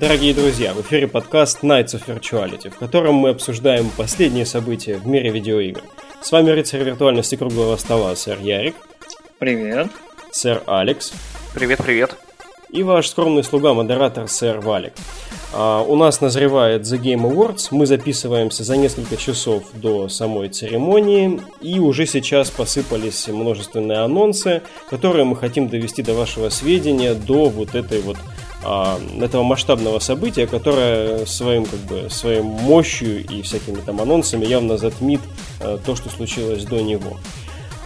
Дорогие друзья, в эфире подкаст Nights of Virtuality, в котором мы обсуждаем последние события в мире видеоигр. С вами рыцарь виртуальности круглого стола, сэр Ярик. Привет. Сэр Алекс. Привет-привет. И ваш скромный слуга-модератор, сэр Валик. А, у нас назревает The Game Awards. Мы записываемся за несколько часов до самой церемонии. И уже сейчас посыпались множественные анонсы, которые мы хотим довести до вашего сведения до вот этой вот а, этого масштабного события, которое своим, как бы, своей мощью и всякими там анонсами явно затмит а, то, что случилось до него.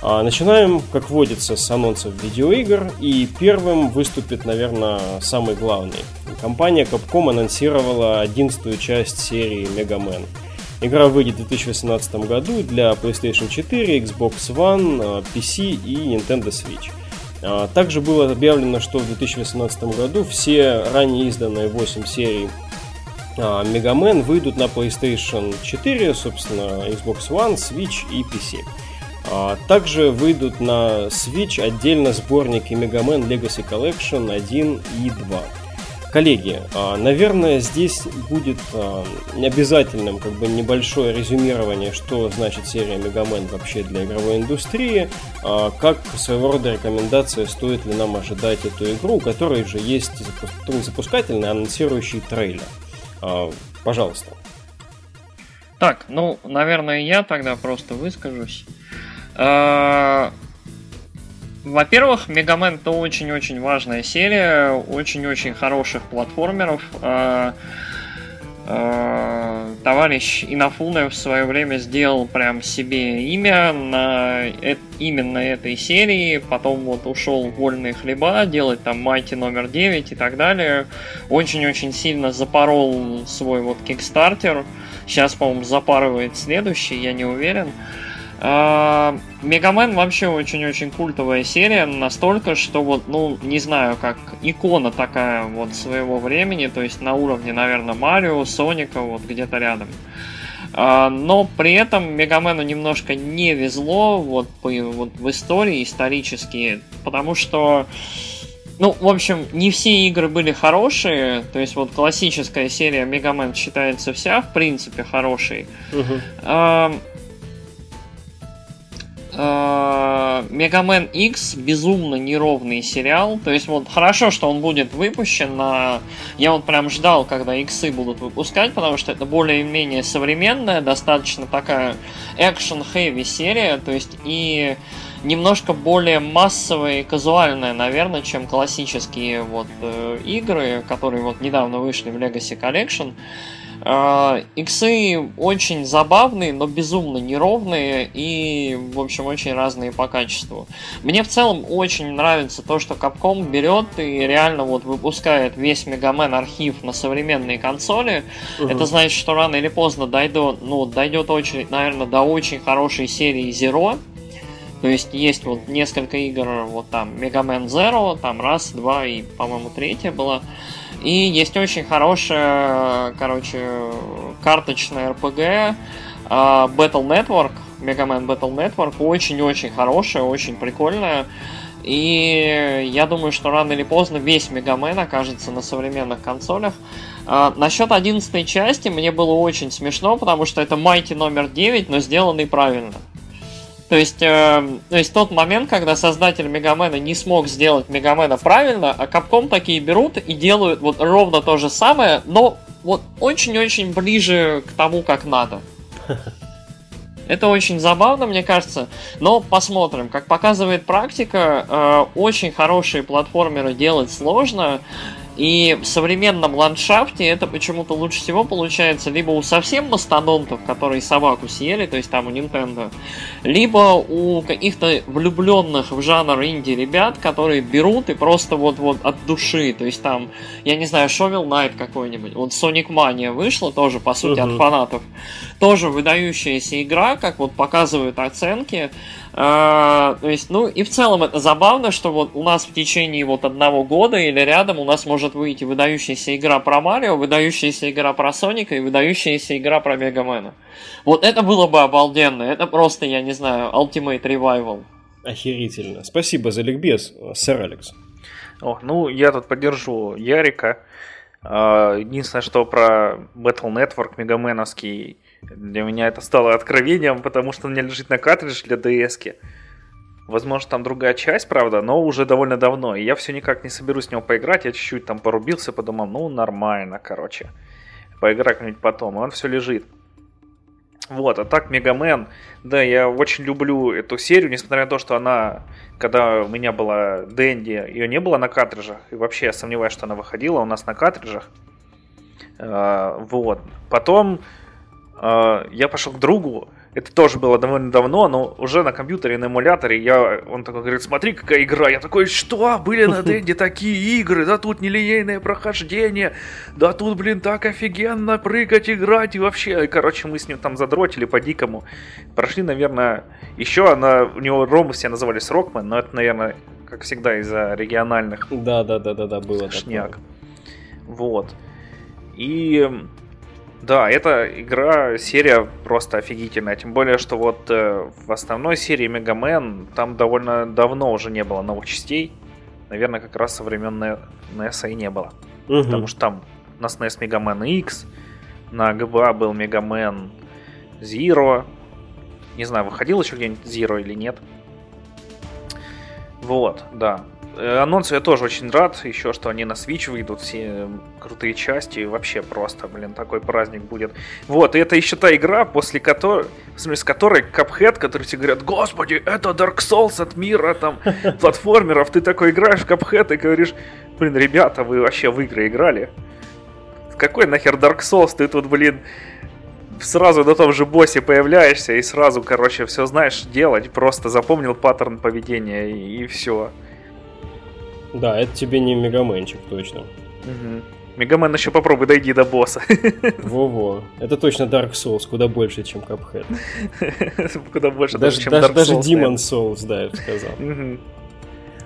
А, начинаем, как водится, с анонсов видеоигр, и первым выступит, наверное, самый главный. Компания Capcom анонсировала одиннадцатую часть серии Mega Man. Игра выйдет в 2018 году для PlayStation 4, Xbox One, PC и Nintendo Switch. А, также было объявлено, что в 2018 году все ранее изданные 8 серий Mega Man выйдут на PlayStation 4, собственно, Xbox One, Switch и PC. А, также выйдут на Switch отдельно сборники Man Legacy Collection 1 и 2. Коллеги, а, наверное, здесь будет а, обязательным как бы небольшое резюмирование, что значит серия Man вообще для игровой индустрии, как своего рода рекомендация, стоит ли нам ожидать эту игру, у которой же есть не запускательный, а анонсирующий трейлер. Пожалуйста. Так, ну, наверное, я тогда просто выскажусь. Э, во-первых, Мегамен это очень-очень важная серия, очень-очень хороших платформеров. Э, э, товарищ Инафуне в свое время сделал прям себе имя на именно этой серии, потом вот ушел в вольные хлеба, делать там Майти номер 9 и так далее. Очень-очень сильно запорол свой вот Кикстартер. Сейчас, по-моему, запарывает следующий, я не уверен. Uh, Мегамен вообще очень-очень культовая серия, настолько, что вот, ну, не знаю, как икона такая вот своего времени, то есть на уровне, наверное, Марио, Соника, вот где-то рядом. А, но при этом Мегамену немножко не везло вот, по, вот в истории исторически, потому что ну, в общем, не все игры были хорошие. То есть, вот классическая серия Мегамен считается вся, в принципе, хорошей. Uh-huh. Мегамен X безумно неровный сериал. То есть вот хорошо, что он будет выпущен на... Я вот прям ждал, когда иксы будут выпускать, потому что это более-менее современная, достаточно такая экшен-хэви серия. То есть и немножко более массовая и казуальная, наверное, чем классические вот э, игры, которые вот недавно вышли в Legacy Collection. А, иксы очень забавные, но безумно неровные и, в общем, очень разные по качеству. Мне в целом очень нравится то, что Capcom берет и реально вот выпускает весь Мегамен архив на современные консоли. Угу. Это значит, что рано или поздно дойдет, ну, дойдет очередь, наверное, до очень хорошей серии Zero. То есть есть вот несколько игр, вот там Мегамен Zero, там раз, два и, по-моему, третья была. И есть очень хорошая, короче, карточная RPG а, Battle Network, Mega Man Battle Network, очень-очень хорошая, очень прикольная. И я думаю, что рано или поздно весь Мегамен окажется на современных консолях. А, насчет 11 части мне было очень смешно, потому что это Майти номер 9, но сделанный правильно. То есть, э, то есть тот момент, когда создатель Мегамена не смог сделать Мегамена правильно, а Capcom такие берут и делают вот ровно то же самое, но вот очень-очень ближе к тому, как надо. Это очень забавно, мне кажется. Но посмотрим. Как показывает практика, э, очень хорошие платформеры делать сложно. И в современном ландшафте это почему-то лучше всего получается либо у совсем мастодонтов, которые собаку съели, то есть там у Nintendo, либо у каких-то влюбленных в жанр инди ребят, которые берут и просто вот-вот от души, то есть там, я не знаю, Shovel Knight какой-нибудь, вот Sonic Mania вышла тоже, по сути, uh-huh. от фанатов, тоже выдающаяся игра, как вот показывают оценки, а, то есть, ну и в целом это забавно, что вот у нас в течение вот одного года или рядом у нас может выйти выдающаяся игра про Марио, выдающаяся игра про Соника и выдающаяся игра про Мегамена. Вот это было бы обалденно. Это просто, я не знаю, Ultimate Revival. Охерительно. Спасибо за ликбез, сэр Алекс. О, ну, я тут поддержу Ярика. А, единственное, что про Battle Network мегаменовский, для меня это стало откровением, потому что у меня лежит на картридж для DS. -ки. Возможно, там другая часть, правда, но уже довольно давно. И я все никак не соберусь с него поиграть. Я чуть-чуть там порубился, подумал, ну, нормально, короче. Поиграю как-нибудь потом. И он все лежит. Вот, а так Мегамен, да, я очень люблю эту серию, несмотря на то, что она, когда у меня была Дэнди, ее не было на картриджах, и вообще я сомневаюсь, что она выходила у нас на картриджах. А, вот. Потом я пошел к другу, это тоже было довольно давно, но уже на компьютере, на эмуляторе, я, он такой говорит, смотри, какая игра. Я такой, что? Были на Денде такие игры, да тут нелинейное прохождение, да тут, блин, так офигенно прыгать, играть и вообще. Короче, мы с ним там задротили по-дикому. Прошли, наверное, еще она, у него ромы все назывались Рокмен, но это, наверное, как всегда, из-за региональных. Да, да, да, да, да, было шняк. Такое. Вот. И да, эта игра, серия просто офигительная. Тем более, что вот э, в основной серии Мегамен там довольно давно уже не было новых частей. Наверное, как раз со времен NES и не было. Угу. Потому что там на SNES Мегамен X, на GBA был Мегамен Zero. Не знаю, выходил еще где-нибудь Zero или нет. Вот, да. Э, анонсу я тоже очень рад, еще что они на Switch выйдут, все крутые части, вообще просто, блин, такой праздник будет. Вот, и это еще та игра, после которой, в смысле, с которой Cuphead, который тебе говорят, господи, это Dark Souls от мира, там, платформеров, ты такой играешь в Cuphead и говоришь, блин, ребята, вы вообще в игры играли? Какой нахер Dark Souls, ты тут, блин, сразу на том же боссе появляешься и сразу, короче, все знаешь делать, просто запомнил паттерн поведения и, и все. Да, это тебе не Мегаменчик, точно. Угу. Мегамен еще попробуй, дойди до босса. Во-во. Это точно Dark Souls, куда больше, чем Cuphead. куда больше, даже, чем даже, Dark Souls. Даже Demon Souls, да, я бы сказал.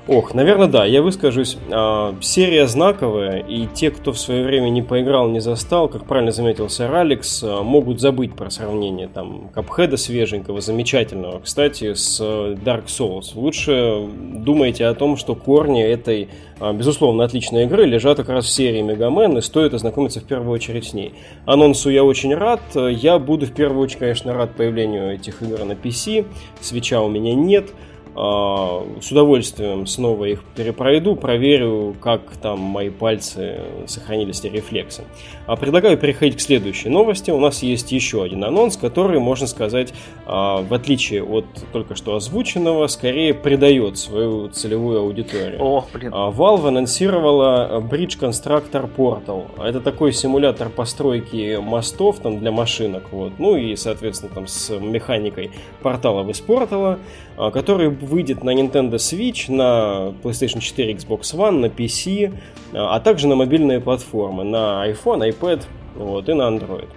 Ох, наверное, да, я выскажусь. А, серия знаковая, и те, кто в свое время не поиграл, не застал, как правильно заметил сэр Алекс, а, могут забыть про сравнение там Капхеда свеженького, замечательного, кстати, с Dark Souls. Лучше думайте о том, что корни этой, а, безусловно, отличной игры лежат как раз в серии Мегамен, и стоит ознакомиться в первую очередь с ней. Анонсу я очень рад. Я буду в первую очередь, конечно, рад появлению этих игр на PC. Свеча у меня нет. А, с удовольствием снова их перепройду, проверю, как там мои пальцы сохранились ли рефлексы. А предлагаю переходить к следующей новости. У нас есть еще один анонс, который, можно сказать, а, в отличие от только что озвученного, скорее придает свою целевую аудиторию. О, блин. А, Valve анонсировала Bridge Constructor Portal. Это такой симулятор постройки мостов там для машинок, вот. ну и, соответственно, там с механикой порталов из портала, который выйдет на Nintendo Switch, на PlayStation 4, Xbox One, на PC, а также на мобильные платформы, на iPhone, iPad вот, и на Android.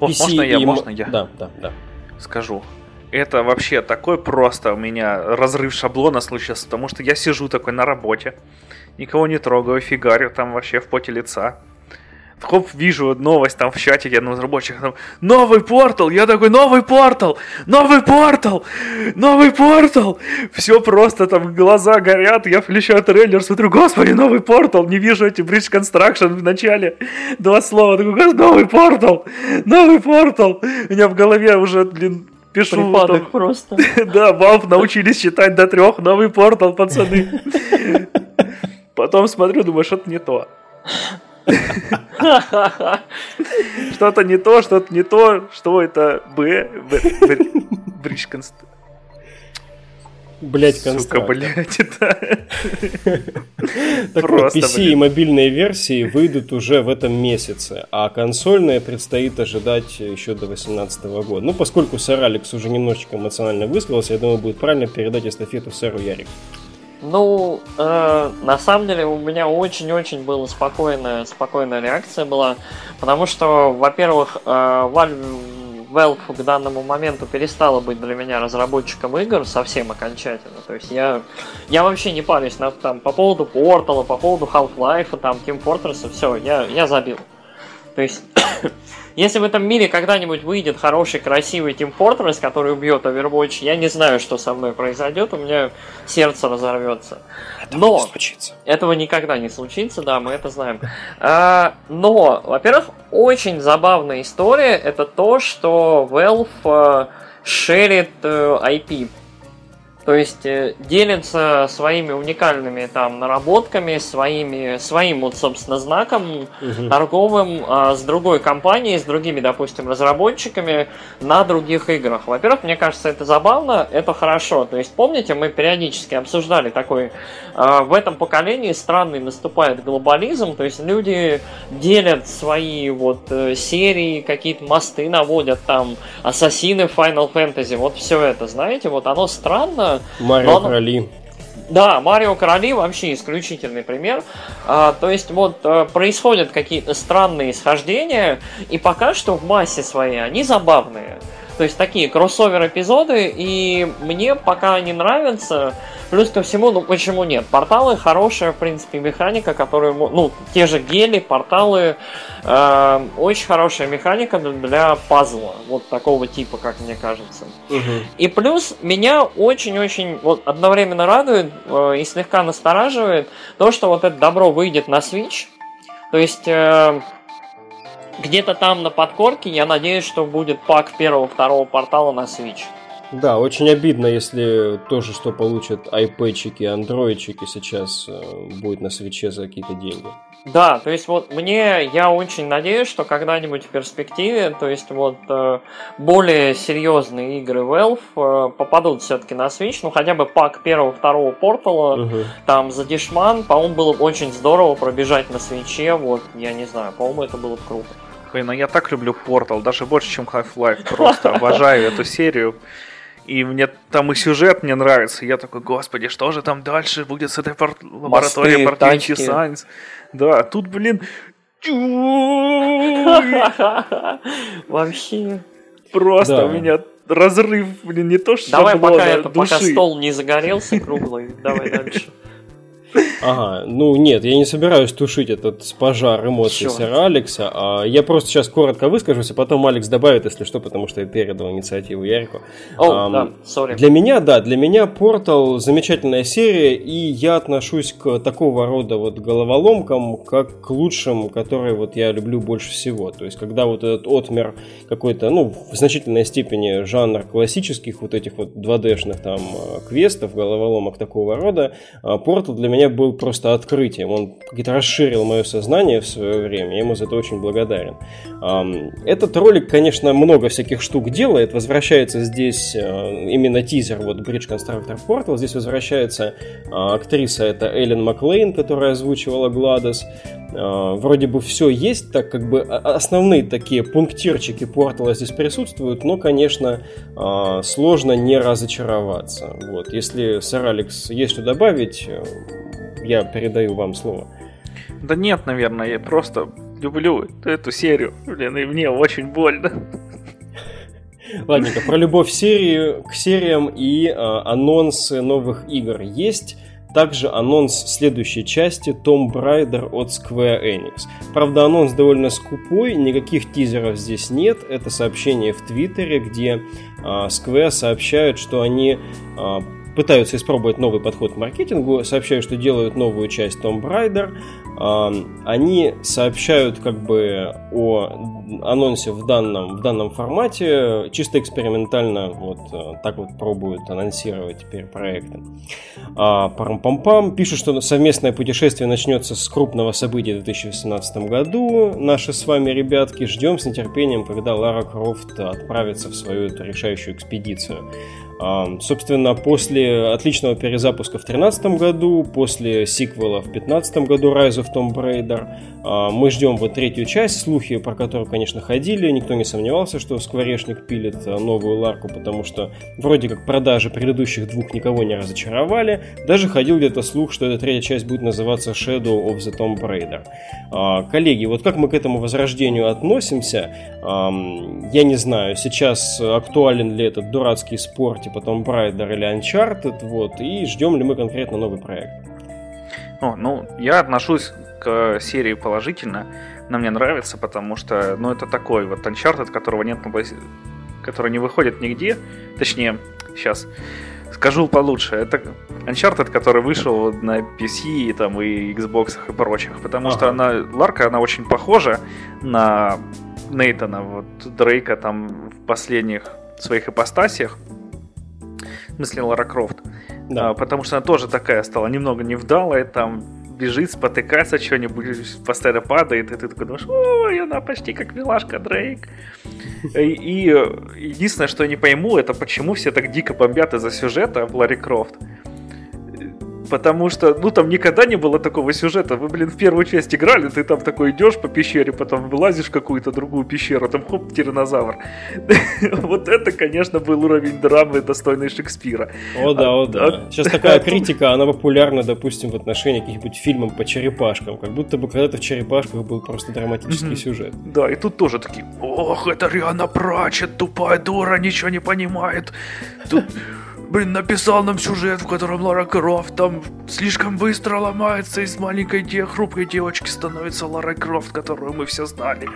О, PC можно я, и... можно я? Да, да, да. Скажу. Это вообще такой просто у меня разрыв шаблона случился, потому что я сижу такой на работе, никого не трогаю, фигарю там вообще в поте лица хоп, вижу новость там в чате одного из рабочих, там, новый портал, я такой, новый портал, новый портал, новый портал, все просто там глаза горят, я включаю трейлер, смотрю, господи, новый портал, не вижу эти Bridge Construction в начале, два слова, такой, новый портал, новый портал, у меня в голове уже, блин, пишу. Припадок там, просто. да, Valve научились считать до трех, новый портал, пацаны. Потом смотрю, думаю, что-то не то. Что-то не то, что-то не то, что это Б, Бридж Блять, Сука, блять, это... Так вот, PC и мобильные версии выйдут уже в этом месяце, а консольные предстоит ожидать еще до 2018 года. Ну, поскольку сэр Алекс уже немножечко эмоционально высказался, я думаю, будет правильно передать эстафету сэру Ярику. Ну, э, на самом деле у меня очень-очень была спокойная, спокойная реакция была, потому что, во-первых, э, Valve, Valve к данному моменту перестала быть для меня разработчиком игр совсем окончательно. То есть я, я вообще не парюсь на, там, по поводу Portal, по поводу Half-Life, там, Team Fortress, все, я, я забил. То есть если в этом мире когда-нибудь выйдет хороший, красивый Team Fortress, который убьет Overwatch, я не знаю, что со мной произойдет, у меня сердце разорвется. Этого Но не случится. этого никогда не случится, да, мы это знаем. А, но, во-первых, очень забавная история это то, что Valve э, шерит э, IP. То есть э, делится своими уникальными там наработками, своими, своим вот, собственно, знаком Мгм. торговым а, с другой компанией, с другими, допустим, разработчиками на других играх. Во-первых, мне кажется, это забавно, это хорошо. То есть, помните, мы периодически обсуждали такой, а, в этом поколении странный наступает глобализм, то есть люди делят свои вот э, серии, какие-то мосты наводят там, ассасины Final Fantasy, вот все это, знаете, вот оно странно, Марио Но Короли. да, Марио Короли вообще исключительный пример. А, то есть вот э, происходят какие-то странные схождения, и пока что в массе своей они забавные. То есть такие кроссовер эпизоды, и мне пока они нравятся. Плюс ко всему, ну почему нет? Порталы хорошая, в принципе, механика, которую, ну, те же гели, порталы, э, очень хорошая механика для- пазла, вот такого типа, как мне кажется. Мгм. И плюс меня очень-очень вот одновременно радует э, и слегка настораживает то, что вот это добро выйдет на Switch. То есть э, где-то там на подкорке я надеюсь, что будет пак первого-второго портала на Switch. Да, очень обидно, если то же, что получат айпэчики, андроидчики сейчас э, будет на свече за какие-то деньги. Да, то есть вот мне, я очень надеюсь, что когда-нибудь в перспективе, то есть вот э, более серьезные игры Valve э, попадут все-таки на Switch, ну хотя бы пак первого-второго портала, Мгм. Там за Дишман, по-моему, было бы очень здорово пробежать на свече, вот, я не знаю, по-моему, это было бы круто. Блин, ну я так люблю Portal, даже больше, чем Half-Life. Просто обожаю эту серию. И мне там и сюжет мне нравится. Я такой, господи, что же там дальше будет с этой лабораторией тачки. Science? Да, тут, блин, Вообще. просто Да. у меня разрыв, блин, не то что Давай пока это, пока стол не загорелся круглый, давай дальше. Ага, ну нет, я не собираюсь тушить этот пожар эмоций Чёрт. сэра Алекса, а я просто сейчас коротко выскажусь, а потом Алекс добавит, если что, потому что я передал инициативу Ярику. О, Ам, да, сори. Для меня, да, для меня Портал замечательная серия, и я отношусь к такого рода вот головоломкам, как к лучшим, которые вот я люблю больше всего. То есть, когда вот этот отмер какой-то, ну, в значительной степени жанр классических вот этих вот 2D-шных там э, квестов, головоломок такого рода, Портал для меня был просто открытием. Он как-то расширил мое сознание в свое время, я ему за это очень благодарен. Этот ролик, конечно, много всяких штук делает. Возвращается здесь э, именно тизер, вот Bridge Constructor Portal. Здесь возвращается э, актриса, это Эллен Маклейн, которая озвучивала Гладос. Э, Вроде бы все есть, так как бы о- основные такие пунктирчики Портала здесь присутствуют, но, конечно, э, сложно не разочароваться. Вот. Если, сэр Алекс, есть что добавить, э, я передаю вам слово. Да нет, наверное, я просто люблю эту серию, блин, и мне очень больно. Ладненько, про любовь серии, к сериям и э, анонсы новых игр есть. Также анонс следующей части Tomb Raider от Square Enix. Правда, анонс довольно скупой, никаких тизеров здесь нет. Это сообщение в Твиттере, где э, Square сообщают, что они э, пытаются испробовать новый подход к маркетингу, сообщают, что делают новую часть Tomb Raider. Они сообщают как бы о анонсе в данном, в данном формате, чисто экспериментально вот э, так вот пробуют анонсировать теперь проекты. А, Парам-пам-пам. Пишут, что совместное путешествие начнется с крупного события в 2018 году. Наши с вами, ребятки, ждем с нетерпением, когда Лара Крофт отправится в свою решающую экспедицию. Собственно, после отличного перезапуска в 2013 году, после сиквела в 2015 году Rise of Tomb Raider, мы ждем вот третью часть, слухи про которую, конечно, ходили, никто не сомневался, что Скворечник пилит а, новую Ларку, потому что вроде как продажи предыдущих двух никого не разочаровали, даже ходил где-то слух, что эта третья часть будет называться Shadow of the Tomb Raider. А, Коллеги, вот как мы к этому возрождению относимся, я не знаю, сейчас актуален ли этот дурацкий спор типа Tomb Raider или Uncharted, вот, и ждем ли мы конкретно новый проект. О, ну, я отношусь к серии положительно. она мне нравится, потому что, ну, это такой вот Uncharted, которого нет на который не выходит нигде. Точнее, сейчас скажу получше. Это Uncharted, который вышел на PC и, там, и Xbox и прочих. Потому ага. что она, Ларка, она очень похожа на Нейтана, вот Дрейка там в последних своих ипостасиях. В смысле, Лара Крофт. Да. А, потому что она тоже такая стала немного невдалая, там бежит, спотыкается что-нибудь, постоянно падает, и ты такой думаешь, ой, она почти как милашка Дрейк. И, и единственное, что я не пойму, это почему все так дико бомбят из-за сюжета в Ларри Крофт. Потому что, ну, там никогда не было такого сюжета. Вы, блин, в первую часть играли, ты там такой идешь по пещере, потом вылазишь в какую-то другую пещеру, там хоп, тиранозавр. Вот это, конечно, был уровень драмы, достойный Шекспира. О да, о да. Сейчас такая критика, она популярна, допустим, в отношении каких-нибудь фильмов по черепашкам. Как будто бы когда-то в черепашках был просто драматический сюжет. Да, и тут тоже такие, ох, это Риана Прачет, тупая дура, ничего не понимает. Тут блин, написал нам сюжет, в котором Лара Крофт там слишком быстро ломается, из маленькой де хрупкой девочки становится Лара Крофт, которую мы все знали.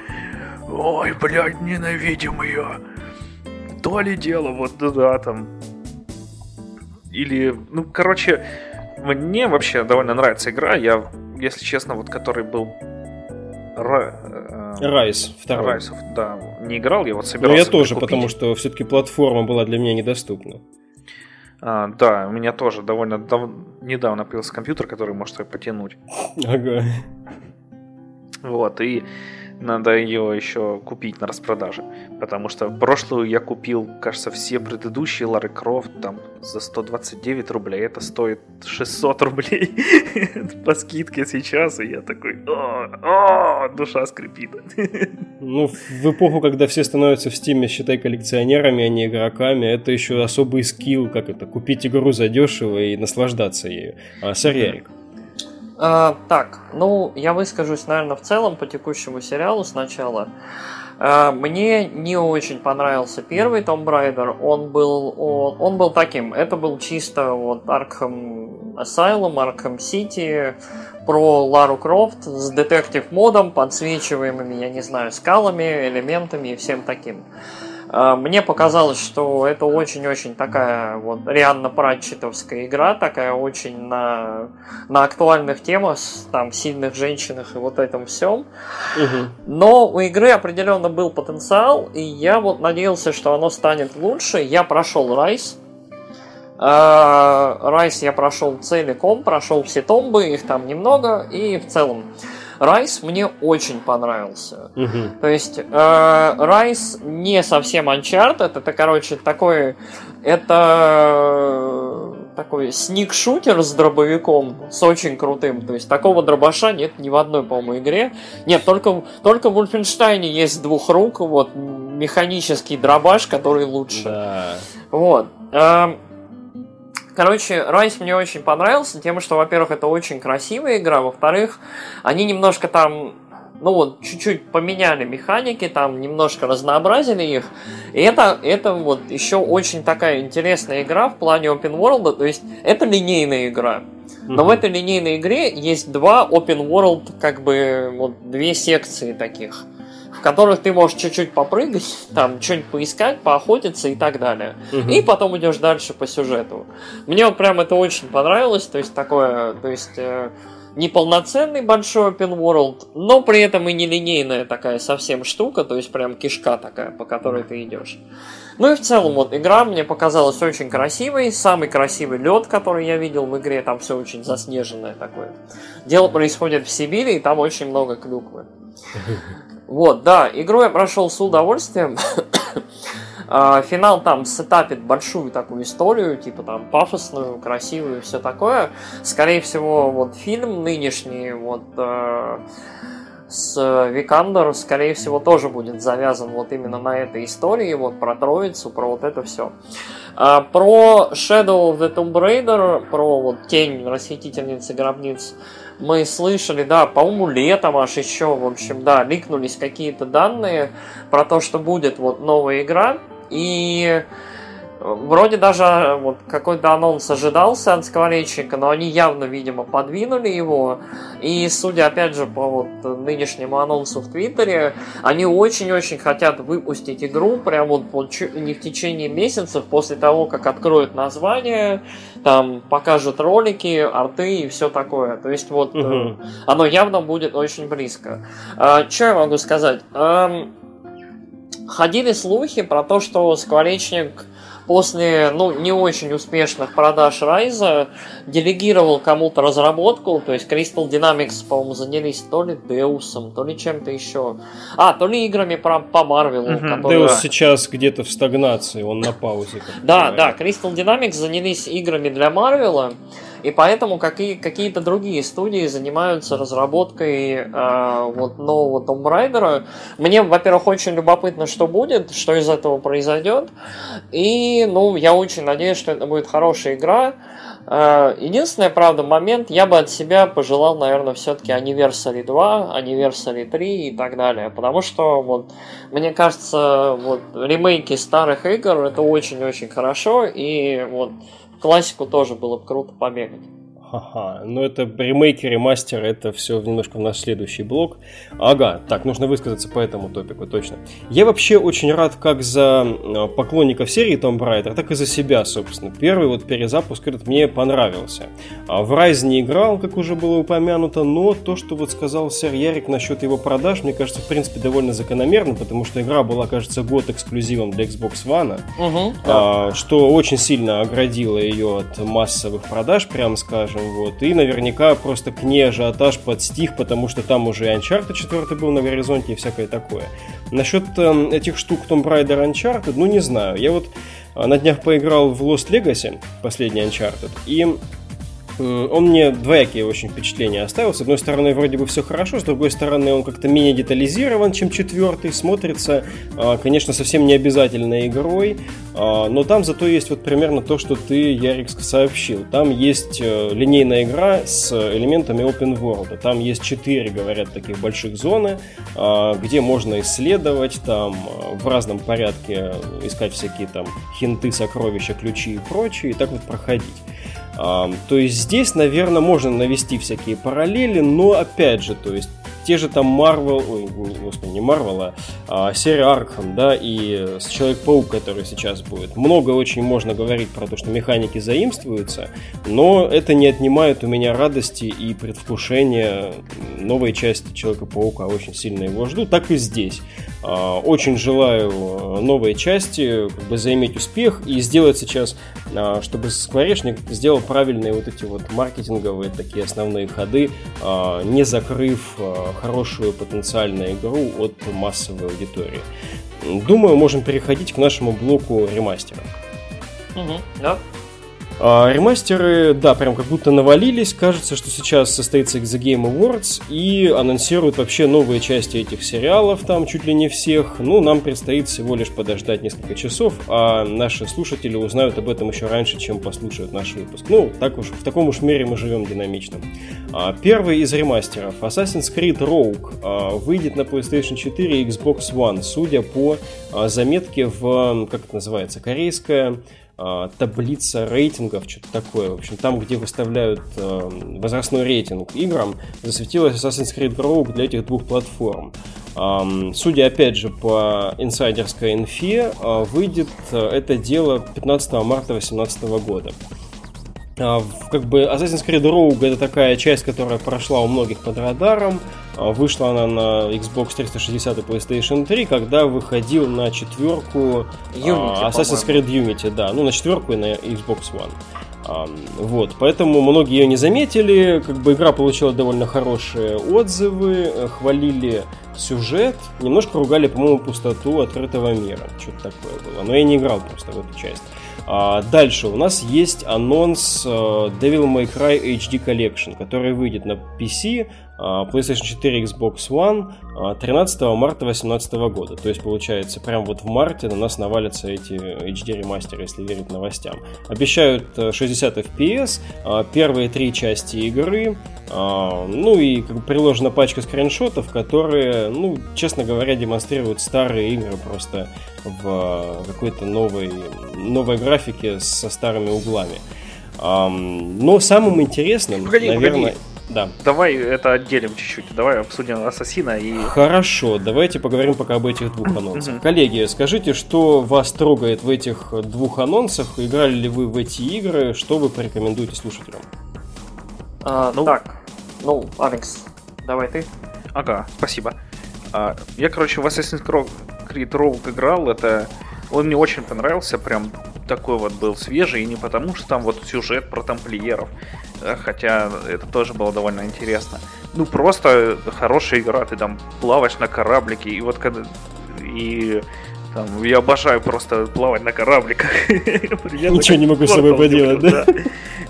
Ой, блядь, ненавидим ее. То ли дело, вот да, там. Или, ну, короче, мне вообще довольно нравится игра. Я, если честно, вот который был Райс, второй. Райс, да, не играл, я вот собирался. Ну, я тоже, купить. потому что все-таки платформа была для меня недоступна. А, да, у меня тоже довольно дав... недавно появился компьютер, который может потянуть. Ага. Вот, и надо ее еще купить на распродаже. Потому что прошлую я купил, кажется, все предыдущие Лары Крофт там за 129 рублей. Это стоит 600 рублей по скидке сейчас. И я такой, о, о, душа скрипит. Ну, в эпоху, когда все становятся в Steam е, считай, коллекционерами, а не игроками, это еще особый скилл, как это, купить игру задешево и наслаждаться ею. А, Сарьярик. А, так, ну, я выскажусь, наверное, в целом по текущему сериалу сначала. А, мне не очень понравился первый Том Брайдер. Он был, он, он был таким. Это был чисто вот Arkham Asylum, Arkham City про Лару Крофт с детектив модом, подсвечиваемыми, я не знаю, скалами, элементами и всем таким. А, мне показалось, что это очень-очень такая вот Рианна Пратчетовская игра, такая очень на, на актуальных темах, там, сильных женщинах и вот этом всем. Угу. Но у игры определенно был потенциал, и я вот надеялся, что оно станет лучше. Я прошел Райс. Райс я прошел целиком, прошел все томбы, их там немного, и в целом Райс мне очень понравился. Угу. То есть э, Райс не совсем Uncharted, это, короче, такой... Это такой сник-шутер с дробовиком, с очень крутым. То есть такого дробаша нет ни в одной, по-моему, игре. Нет, только, только в Wolfenstein есть двух рук, вот, механический дробаш, который лучше. Да. Вот. Эм, Короче, Райс мне очень понравился тем, что, во-первых, это очень красивая игра, во-вторых, они немножко там ну вот, чуть-чуть поменяли механики, там немножко разнообразили их. И это, это вот еще очень такая интересная игра в плане open world, то есть это линейная игра. Но mm-hmm. в этой линейной игре есть два open world, как бы вот две секции таких в которых ты можешь чуть-чуть попрыгать, там что-нибудь поискать, поохотиться и так далее. Угу. И потом идешь дальше по сюжету. Мне вот прям это очень понравилось, то есть такое, то есть э, неполноценный большой open world, но при этом и нелинейная такая совсем штука, то есть прям кишка такая, по которой ты идешь. Ну и в целом вот игра мне показалась очень красивой, самый красивый лед, который я видел в игре, там все очень заснеженное такое. Дело происходит в Сибири, и там очень много клюквы. Вот, да, игру я прошел с удовольствием. А, финал там сетапит большую такую историю, типа там пафосную, красивую, все такое. Скорее всего, вот фильм нынешний, вот э, с Викандер, скорее всего, тоже будет завязан вот именно на этой истории, вот про Троицу, про вот это все. А, про Shadow of the Tomb Raider, про вот тень расхитительницы гробниц, мы слышали, да, по-моему, летом аж еще, в общем, да, ликнулись какие-то данные про то, что будет вот новая игра. И Вроде даже вот какой-то анонс ожидался от скворечника, но они явно, видимо, подвинули его. И судя, опять же, по вот нынешнему анонсу в Твиттере, они очень-очень хотят выпустить игру прям вот не в течение месяцев после того, как откроют название, там покажут ролики, арты и все такое. То есть вот угу. оно явно будет очень близко. А, что я могу сказать? Ходили слухи про то, что скворечник после ну, не очень успешных продаж Райза делегировал кому-то разработку, то есть Crystal Dynamics, по-моему, занялись то ли Деусом, то ли чем-то еще. А, то ли играми про, по Марвелу. Угу. Которые... Деус сейчас где-то в стагнации, он на паузе. Да, да, Crystal Dynamics занялись играми для Марвела. И поэтому какие, какие-то другие студии занимаются разработкой э, вот нового Tomb Raider. Мне, во-первых, очень любопытно, что будет, что из этого произойдет. И, ну, я очень надеюсь, что это будет хорошая игра. Э, единственный, правда, момент, я бы от себя пожелал, наверное, все-таки Anniversary 2, Anniversary 3 и так далее. Потому что, вот, мне кажется, вот, ремейки старых игр это очень-очень хорошо. И вот классику тоже было бы круто побегать. Ха-ха, ну это ремейки, ремастер, это все немножко в наш следующий блок. Ага, так, нужно высказаться по этому топику, точно. Я вообще очень рад как за а, поклонников серии Tomb Raider, так и за себя, собственно. Первый вот перезапуск этот мне понравился. А в Rise не играл, как уже было упомянуто, но то, что вот сказал сэр Ярик насчет его продаж, мне кажется, в принципе, довольно закономерно, потому что игра была, кажется, год эксклюзивом для Xbox One, угу, а, что очень сильно оградило ее от массовых продаж, прямо скажем, вот, и наверняка просто к ней ажиотаж под стих, потому что там уже и Uncharted 4 был на горизонте и всякое такое. Насчет э, этих штук Tomb Raider Uncharted, ну не знаю, я вот э, на днях поиграл в Lost Legacy, последний Uncharted, и он мне двоякие очень впечатления оставил. С одной стороны, вроде бы все хорошо, с другой стороны, он как-то менее детализирован, чем четвертый. Смотрится, а, конечно, совсем не обязательной игрой, а, но там зато есть вот примерно то, что ты, Ярик, сообщил. Там есть э, линейная игра с элементами open world. Там есть четыре, говорят, таких больших зоны, где можно исследовать, там в разном порядке искать всякие там хинты, сокровища, ключи и прочее, и так вот проходить. То есть здесь, наверное, можно навести всякие параллели, но опять же, то есть те же там Marvel, ой, господи, не Marvel, а, серия Arkham, да, и Человек-паук, который сейчас будет. Много очень можно говорить про то, что механики заимствуются, но это не отнимает у меня радости и предвкушения новой части Человека-паука. Очень сильно его жду, так и здесь. А, очень желаю новой части, как бы заиметь успех и сделать сейчас, а, чтобы Скворечник сделал правильные вот эти вот маркетинговые такие основные ходы, а, не закрыв хорошую потенциальную игру от массовой аудитории. Думаю, можем переходить к нашему блоку ремастера. Угу, да. А, ремастеры, да, прям как будто навалились. Кажется, что сейчас состоится The Game Awards и анонсируют вообще новые части этих сериалов, там чуть ли не всех. Ну, нам предстоит всего лишь подождать несколько часов, а наши слушатели узнают об этом еще раньше, чем послушают наш выпуск. Ну, так уж, в таком уж мире мы живем динамичном. А, первый из ремастеров, Assassin's Creed Rogue, а, выйдет на PlayStation 4 и Xbox One, судя по а, заметке в, как это называется, корейская таблица рейтингов, что-то такое. В общем, там, где выставляют э, возрастной рейтинг играм, засветилась Assassin's Creed Rogue для этих двух платформ. Э, судя, опять же, по инсайдерской инфе, э, выйдет это дело 15 марта 2018 года. А, как бы Assassin's Creed Rogue это такая часть, которая прошла у многих под радаром. А, вышла она на Xbox 360 и PlayStation 3, когда выходил на четверку Unity, Assassin's Creed Unity, да, ну на четверку и на Xbox One. Вот, поэтому многие ее не заметили, как бы игра получила довольно хорошие отзывы, э, хвалили сюжет, немножко ругали, по-моему, пустоту открытого мира, что-то такое было, но я не играл просто в эту часть. А дальше у нас есть анонс э, Devil May Cry HD Collection, который выйдет на PC, PlayStation 4 Xbox One 13 а, марта 2018 года. То есть, получается, прям вот в марте на нас навалятся эти HD ремастеры, если верить новостям. Обещают 60 FPS, первые три части игры, ну и приложена пачка скриншотов, которые, ну, честно говоря, демонстрируют старые игры просто в какой-то новой, новой графике со старыми углами. Но самым интересным, погоди, наверное... Погоди. Да. Давай это отделим чуть-чуть. Давай обсудим Ассасина и... Хорошо, давайте поговорим пока об этих двух анонсах. Коллеги, скажите, что вас трогает в этих двух анонсах? Играли ли вы в эти игры? Что вы порекомендуете слушателям? А, ну... Так, ну, Алекс, давай ты. Ага, спасибо. А, я, короче, в Assassin's Creed Rogue играл. Это... Он мне очень понравился, прям такой вот был свежий, и не потому, что там вот сюжет про тамплиеров, хотя это тоже было довольно интересно. Ну, просто хорошая игра, ты там плаваешь на кораблике, и вот когда... И там, я обожаю просто плавать на корабликах. Ничего не могу с собой поделать, да?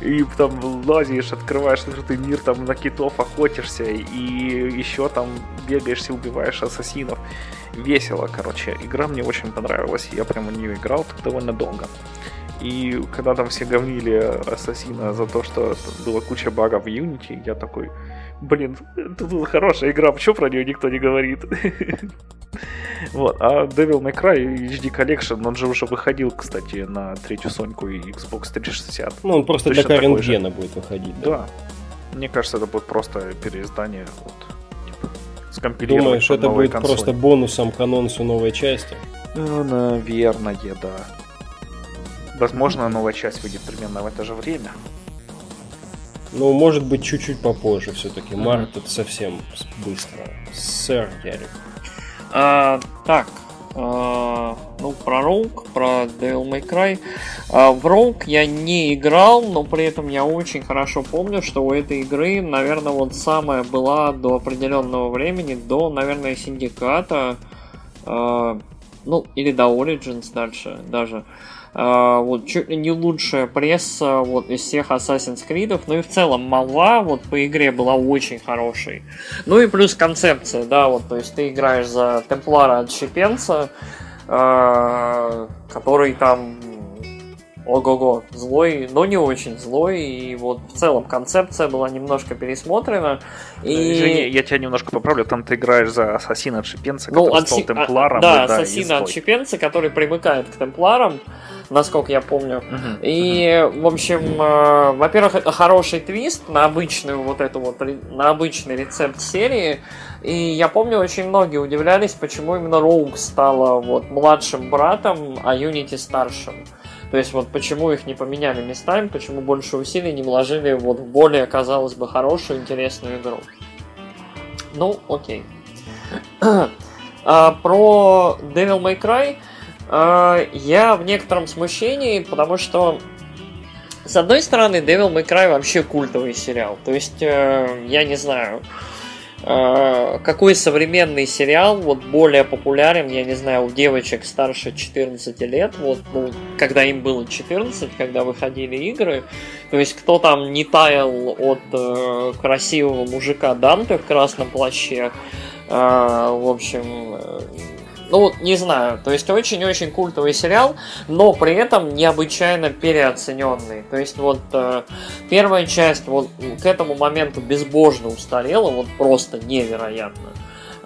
И там лазишь, открываешь открытый мир, там на китов охотишься, и еще там бегаешься, убиваешь ассасинов. Весело, короче. Игра мне очень понравилась, я прямо в нее играл довольно долго. И когда там все говнили Ассасина за то, что была куча багов в Unity, я такой, блин, это хорошая игра, почему про нее никто не говорит? Вот, а Devil May Cry HD Collection, он же уже выходил, кстати, на третью Соньку и Xbox 360. Ну, он просто для Gen будет выходить, да? Мне кажется, это будет просто переиздание, вот, типа, скомпилировать Думаешь, это будет консоль. просто бонусом к анонсу новой части? Ну, наверное, да. Возможно, новая часть выйдет примерно в это же время. Ну, может быть, чуть-чуть попозже все-таки. Mm-hmm. Март это совсем быстро. Сэр Ярик. А, так, а, ну, про Rogue, про Devil May Cry. А, в Rogue я не играл, но при этом я очень хорошо помню, что у этой игры, наверное, вот самая была до определенного времени, до, наверное, Синдиката, а, ну, или до Origins дальше даже. А, вот чуть ли не лучшая пресса вот из всех Assassin's Creed, ну и в целом молва вот по игре была очень хорошей. Ну и плюс концепция, да, вот, то есть ты играешь за Темплара отщепенца, э, который там ого-го, злой, но не очень злой, и вот в целом концепция была немножко пересмотрена. И... Извини, я тебя немножко поправлю, там ты играешь за ассасина отшипенца, ну, который отси... стал темпларом. А, да, да, ассасина отшипенца, который примыкает к темпларам, насколько я помню. Угу, и, угу. в общем, э, во-первых, хороший твист на обычную вот эту вот, на обычный рецепт серии. И я помню, очень многие удивлялись, почему именно Роуг стала вот младшим братом, а Юнити старшим. То есть вот почему их не поменяли местами, почему больше усилий не вложили вот в более, казалось бы, хорошую, интересную игру. Ну, окей. а, про Devil May Cry а, я в некотором смущении, потому что с одной стороны, Devil May Cry вообще культовый сериал. То есть, э, я не знаю, какой современный сериал вот более популярен, я не знаю, у девочек старше 14 лет, вот, ну, когда им было 14, когда выходили игры, то есть кто там не таял от э, красивого мужика Данте в красном плаще, э, в общем, э, ну, не знаю, то есть очень-очень культовый сериал, но при этом необычайно переоцененный. То есть вот э, первая часть вот к этому моменту безбожно устарела, вот просто невероятно.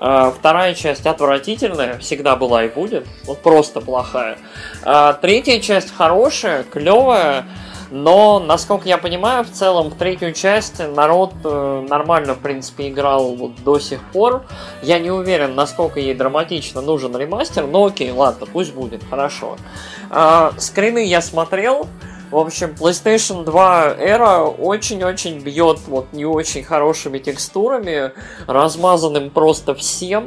Э, вторая часть отвратительная, всегда была и будет, вот просто плохая. Э, третья часть хорошая, клевая, но, насколько я понимаю, в целом в третью часть народ э, нормально, в принципе, играл вот до сих пор. Я не уверен, насколько ей драматично нужен ремастер, но окей, ладно, пусть будет, хорошо. Э, скрины я смотрел. В общем, PlayStation 2 Era очень-очень бьет вот не очень хорошими текстурами, размазанным просто всем.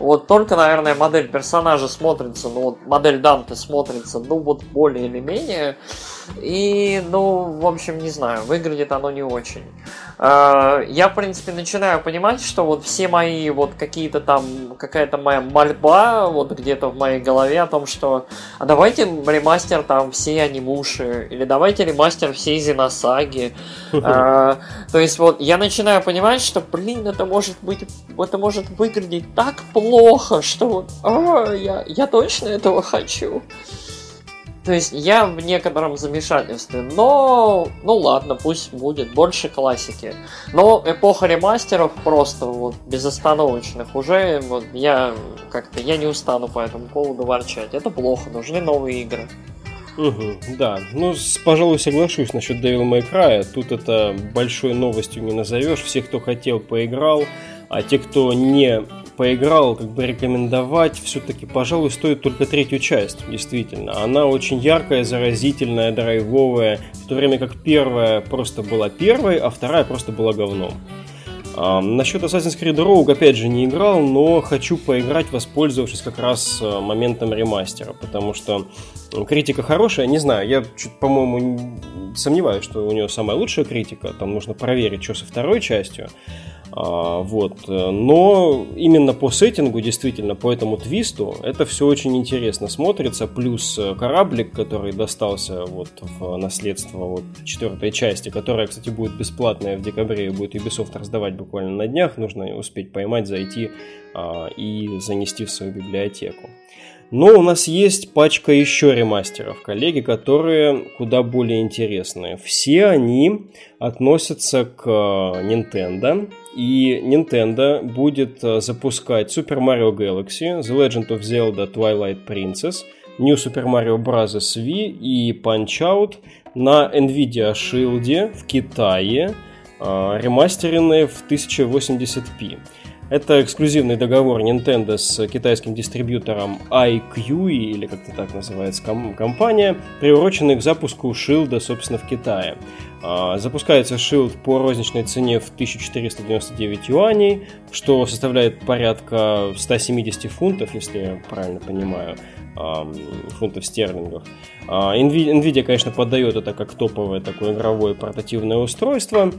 Вот только, наверное, модель персонажа смотрится, ну вот модель Данте смотрится, ну вот более или менее. И, ну, в общем, не знаю, выглядит оно не очень. э, я, в принципе, начинаю понимать, что вот все мои вот какие-то там, какая-то моя мольба вот где-то в моей голове о том, что а давайте ремастер там все анимуши, или давайте ремастер всей Зеносаги. Э, то есть вот я начинаю понимать, что, блин, это может быть, это может выглядеть так плохо, что вот, а, я, я точно этого хочу. То есть я в некотором замешательстве, но ну ладно, пусть будет больше классики. Но эпоха ремастеров просто вот безостановочных уже вот я как-то я не устану по этому поводу ворчать. Это плохо, нужны новые игры. Угу, да, ну, с, пожалуй, соглашусь насчет Devil May Cry. Тут это большой новостью не назовешь. Все, кто хотел, поиграл. А те, кто не поиграл, как бы рекомендовать, все-таки, пожалуй, стоит только третью часть, действительно. Она очень яркая, заразительная, драйвовая, в то время как первая просто была первой, а вторая просто была говном. А, насчет Assassin's Creed Rogue, опять же, не играл, но хочу поиграть, воспользовавшись как раз э, моментом ремастера, потому что критика хорошая, не знаю, я, по-моему, сомневаюсь, что у нее самая лучшая критика, там нужно проверить, что со второй частью, вот. Но именно по сеттингу, действительно, по этому твисту, это все очень интересно смотрится. Плюс кораблик, который достался вот в наследство вот четвертой части, которая, кстати, будет бесплатная в декабре и будет Ubisoft раздавать буквально на днях. Нужно успеть поймать, зайти а, и занести в свою библиотеку. Но у нас есть пачка еще ремастеров, коллеги, которые куда более интересные. Все они относятся к Nintendo, и Nintendo будет э, запускать Super Mario Galaxy, The Legend of Zelda Twilight Princess, New Super Mario Bros. Wii и Punch-Out на Nvidia Shield в Китае, э, ремастеренные в 1080p. Это эксклюзивный договор Nintendo с китайским дистрибьютором iQ, или как-то так называется компания, приуроченный к запуску Shield, собственно, в Китае. А, запускается Shield по розничной цене в 1499 юаней, что составляет порядка 170 фунтов, если я правильно понимаю, фунтов стерлингов. А, Nvidia, конечно, подает это как топовое такое игровое портативное устройство,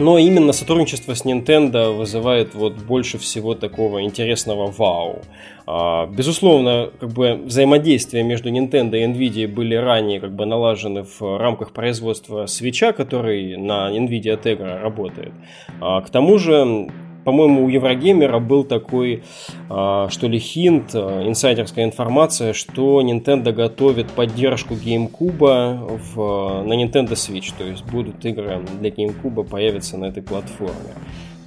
но именно сотрудничество с Nintendo вызывает вот больше всего такого интересного вау. А, безусловно, как бы взаимодействие между Nintendo и Nvidia были ранее как бы налажены в рамках производства свеча, который на Nvidia Tegra работает. А, к тому же по-моему, у Еврогеймера был такой, а, что ли, хинт, а, инсайдерская информация, что Nintendo готовит поддержку GameCube в, на Nintendo Switch, то есть будут игры для GameCube появятся на этой платформе.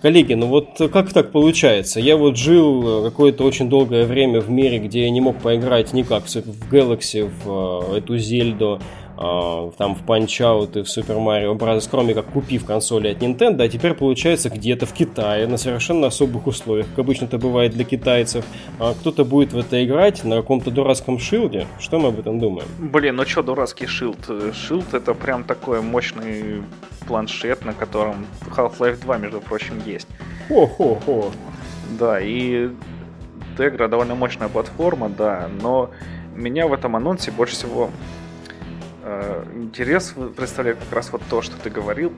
Коллеги, ну вот как так получается? Я вот жил какое-то очень долгое время в мире, где я не мог поиграть никак в Galaxy, в эту Зельду, там в Punch-Out и в Super Mario Bros. кроме как купив консоли от Nintendo, а теперь получается где-то в Китае на совершенно особых условиях, как обычно это бывает для китайцев. А кто-то будет в это играть на каком-то дурацком шилде. Что мы об этом думаем? Блин, ну что дурацкий шилд? Шилд это прям такой мощный планшет, на котором Half-Life 2, между прочим, есть. Хо-хо-хо. Да, и Tegra довольно мощная платформа, да, но меня в этом анонсе больше всего интерес представляет как раз вот то, что ты говорил,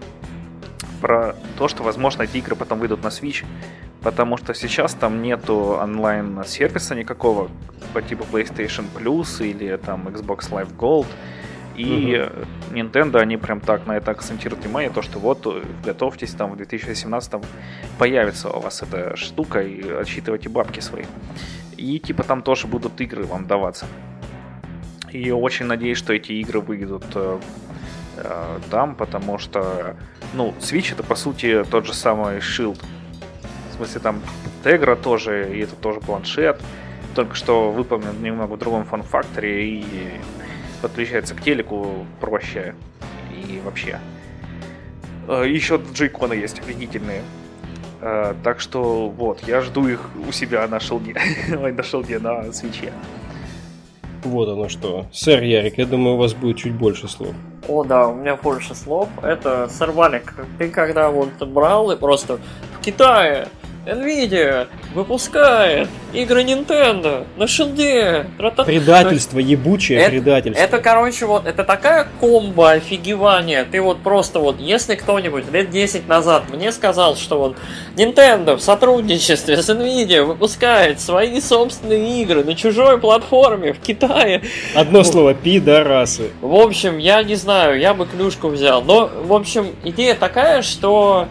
про то, что, возможно, эти игры потом выйдут на Switch, потому что сейчас там нету онлайн-сервиса никакого по типу PlayStation Plus или там Xbox Live Gold, и угу. Nintendo, они прям так на это акцентируют внимание, то, что вот, готовьтесь, там в 2017 появится у вас эта штука, и отсчитывайте бабки свои. И типа там тоже будут игры вам даваться. И очень надеюсь, что эти игры выйдут э, э, там, потому что, ну, Switch это по сути тот же самый Shield. В смысле, там Tegra тоже, и это тоже планшет, только что выполнен немного в другом форм-факторе и подключается к телеку проще и вообще. Э, Еще джейконы есть офигительные. Uh, так что вот, я жду их у себя на шелде, на шелде на свече. Вот оно что. Сэр Ярик, я думаю, у вас будет чуть больше слов. О, да, у меня больше слов. Это, сэр Валик, ты когда вот брал и просто в Китае Nvidia выпускает игры Nintendo на шилде. Предательство, есть, ебучее это, предательство. Это, короче, вот, это такая комбо офигевания. Ты вот просто вот, если кто-нибудь лет 10 назад мне сказал, что вот Nintendo в сотрудничестве с Nvidia выпускает свои собственные игры на чужой платформе в Китае. Одно вот. слово, пидорасы. В общем, я не знаю, я бы клюшку взял. Но, в общем, идея такая, что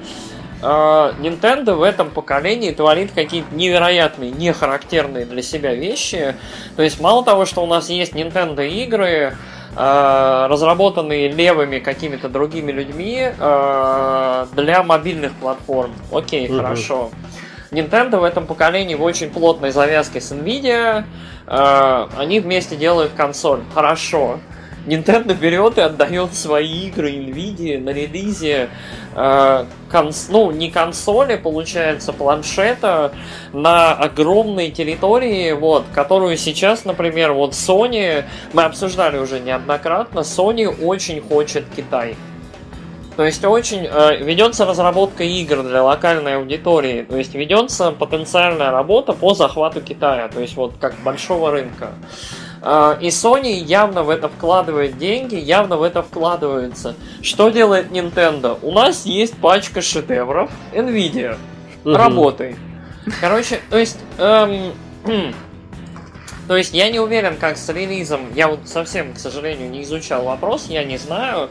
Nintendo в этом поколении творит какие-то невероятные, нехарактерные для себя вещи. То есть мало того, что у нас есть Nintendo игры, а, разработанные левыми какими-то другими людьми а, для мобильных платформ. Окей, угу. хорошо. Nintendo в этом поколении в очень плотной завязке с Nvidia. Они вместе делают консоль. Хорошо. Nintendo берет и отдает свои игры Nvidia на релизе, э, конс, ну, не консоли, получается, планшета на огромной территории, вот, которую сейчас, например, вот Sony, мы обсуждали уже неоднократно, Sony очень хочет Китай. То есть очень э, ведется разработка игр для локальной аудитории, то есть ведется потенциальная работа по захвату Китая, то есть вот как большого рынка. А, и Sony явно в это вкладывает деньги, явно в это вкладывается. Что делает Nintendo? У нас есть пачка шедевров Nvidia. Угу. Работай. Короче, то есть... Эм, то есть я не уверен, как с релизом. Я вот совсем, к сожалению, не изучал вопрос, я не знаю.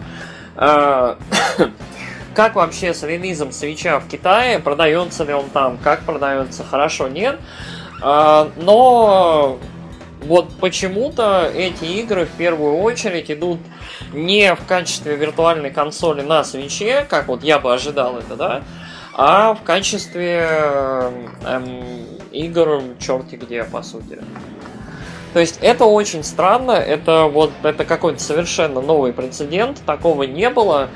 Э, как вообще с релизом свеча в Китае, продается ли он там, как продается, хорошо, нет. Э, но вот почему-то эти игры в первую очередь идут не в качестве виртуальной консоли на свече, как вот я бы ожидал это, да, а в качестве эм, игр черти где, по сути. То есть это очень странно, это вот это какой-то совершенно новый прецедент, такого не было.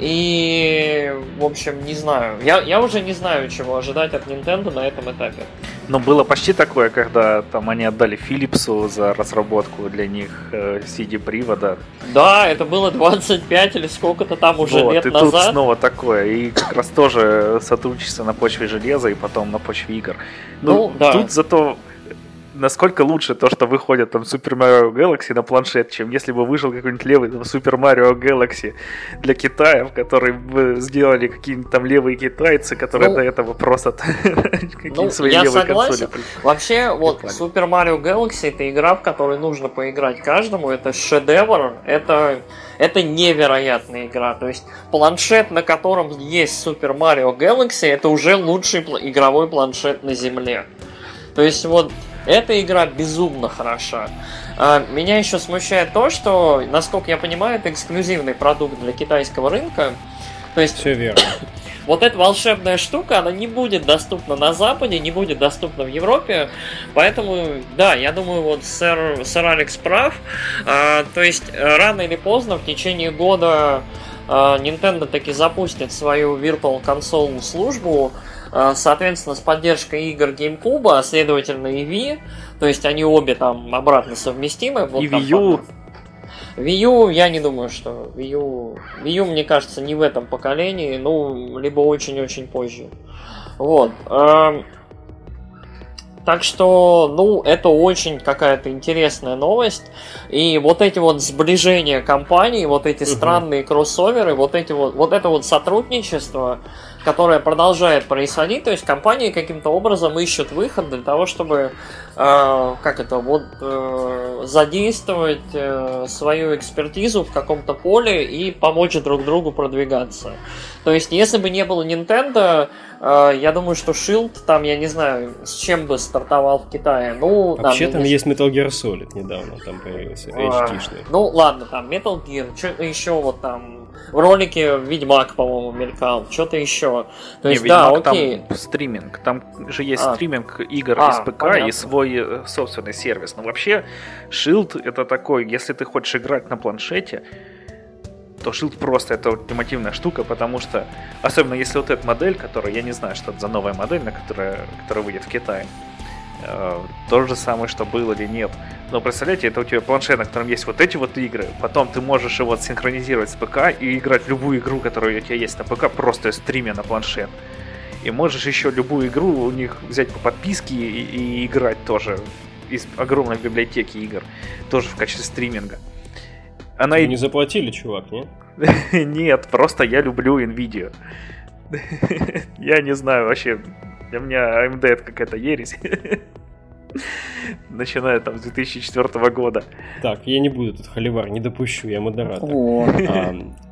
И, в общем, не знаю. Я, я уже не знаю, чего ожидать от Nintendo на этом этапе. Но было почти такое, когда там они отдали Philips'у за разработку для них э, CD-привода. Да, это было 25 или сколько-то там уже вот, лет и назад. тут снова такое. И как раз тоже сотрудничество на почве железа и потом на почве игр. Ну, ну да. Тут зато насколько лучше то, что выходит там Super Mario Galaxy на планшет, чем если бы вышел какой-нибудь левый там, Super Mario Galaxy для Китая, в который бы сделали какие-нибудь там левые китайцы, которые ну, до этого просто какие-то ну, свои я левые согласен. консоли. Вообще, вот Super Mario Galaxy это игра, в которой нужно поиграть каждому, это шедевр, это это невероятная игра. То есть планшет, на котором есть Super Mario Galaxy, это уже лучший игровой планшет на Земле. То есть вот эта игра безумно хороша. А, меня еще смущает то, что, насколько я понимаю, это эксклюзивный продукт для китайского рынка. То есть, Все верно. Вот эта волшебная штука, она не будет доступна на Западе, не будет доступна в Европе. Поэтому, да, я думаю, вот сэр, сэр Алекс прав. А, то есть, рано или поздно, в течение года а, Nintendo таки запустит свою Virtual Console службу, соответственно, с поддержкой игр GameCube, а следовательно и Wii, то есть они обе там обратно совместимы. Вот и Wii U. Wii U, я не думаю, что Wii U... Wii U, мне кажется, не в этом поколении, ну, либо очень-очень позже. Вот. Так что, ну, это очень какая-то интересная новость. И вот эти вот сближения компаний, вот эти угу. странные кроссоверы, вот эти вот, вот это вот сотрудничество, которое продолжает происходить, то есть компании каким-то образом ищут выход для того, чтобы э, как это вот э, задействовать э, свою экспертизу в каком-то поле и помочь друг другу продвигаться. То есть, если бы не было Nintendo, э, я думаю, что Shield там, я не знаю, с чем бы стартовал в Китае. Ну, Вообще там, там есть Metal Gear Solid недавно, там появился HD-шный. Ну, ладно, там Metal Gear, что еще вот там в ролике Ведьмак, по-моему, мелькал, что-то еще. То есть, Не, да, Ведьмак, окей. Там стриминг, там же есть а. стриминг игр а, из ПК понятно. и свой э, собственный сервис. Но вообще, Shield это такой, если ты хочешь играть на планшете, то Shield просто это ультимативная штука, потому что, особенно если вот эта модель, которая, я не знаю, что это за новая модель, на которая, которая выйдет в Китае, то же самое, что было или нет. Но представляете, это у тебя планшет, на котором есть вот эти вот игры, потом ты можешь его синхронизировать с ПК и играть любую игру, которая у тебя есть на ПК, просто стримя на планшет. И можешь еще любую игру у них взять по подписке и, и играть тоже из огромной библиотеки игр, тоже в качестве стриминга. Она и... Не заплатили, чувак, нет? Нет, просто я люблю Nvidia. Я не знаю вообще, для меня AMD это какая-то ересь. Начиная там с 2004 года. Так, я не буду тут холивар, не допущу, я модератор.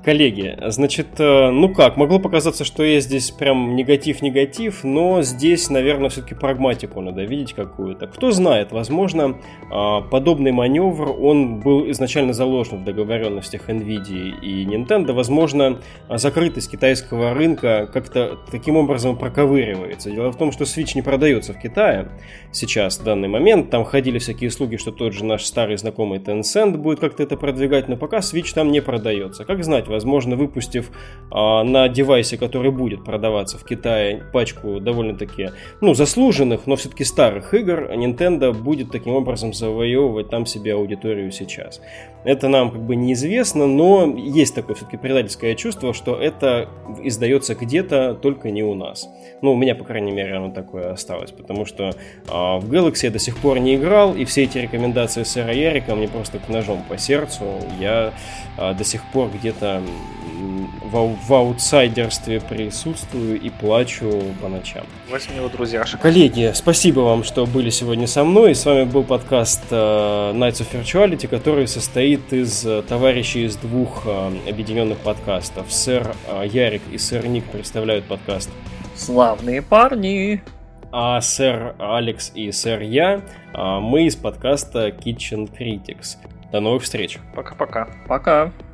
Коллеги, значит, э, ну как, могло показаться, что я здесь прям негатив-негатив, но здесь, наверное, все-таки прагматику надо видеть какую-то. Кто знает, возможно, а, подобный маневр, он был изначально заложен в договоренностях NVIDIA и Nintendo, возможно, закрытость китайского рынка как-то таким образом проковыривается. Дело в том, что Switch не продается в Китае сейчас, в данный момент, там ходили всякие слуги, что тот же наш старый знакомый Tencent будет как-то это продвигать, но пока Switch там не продается. Как знать, возможно, выпустив а, на девайсе, который будет продаваться в Китае, пачку довольно-таки, ну, заслуженных, но все-таки старых игр, Nintendo будет таким образом завоевывать там себе аудиторию сейчас. Это нам как бы неизвестно, но есть такое все-таки предательское чувство, что это издается где-то, только не у нас. Ну, у меня, по крайней мере, оно такое осталось, потому что э, в Galaxy я до сих пор не играл, и все эти рекомендации сэра Ярика мне просто к ножом по сердцу. Я э, до сих пор где-то в, в аутсайдерстве присутствую и плачу по ночам. Возьми его друзьяшек. Коллеги, спасибо вам, что были сегодня со мной. С вами был подкаст э, Nights of Virtuality, который состоит из э, товарищей из двух э, объединенных подкастов. Сэр э, Ярик и сэр Ник представляют подкаст Славные парни! А сэр Алекс и сэр Я, мы из подкаста Kitchen Critics. До новых встреч. Пока-пока. Пока. -пока. Пока.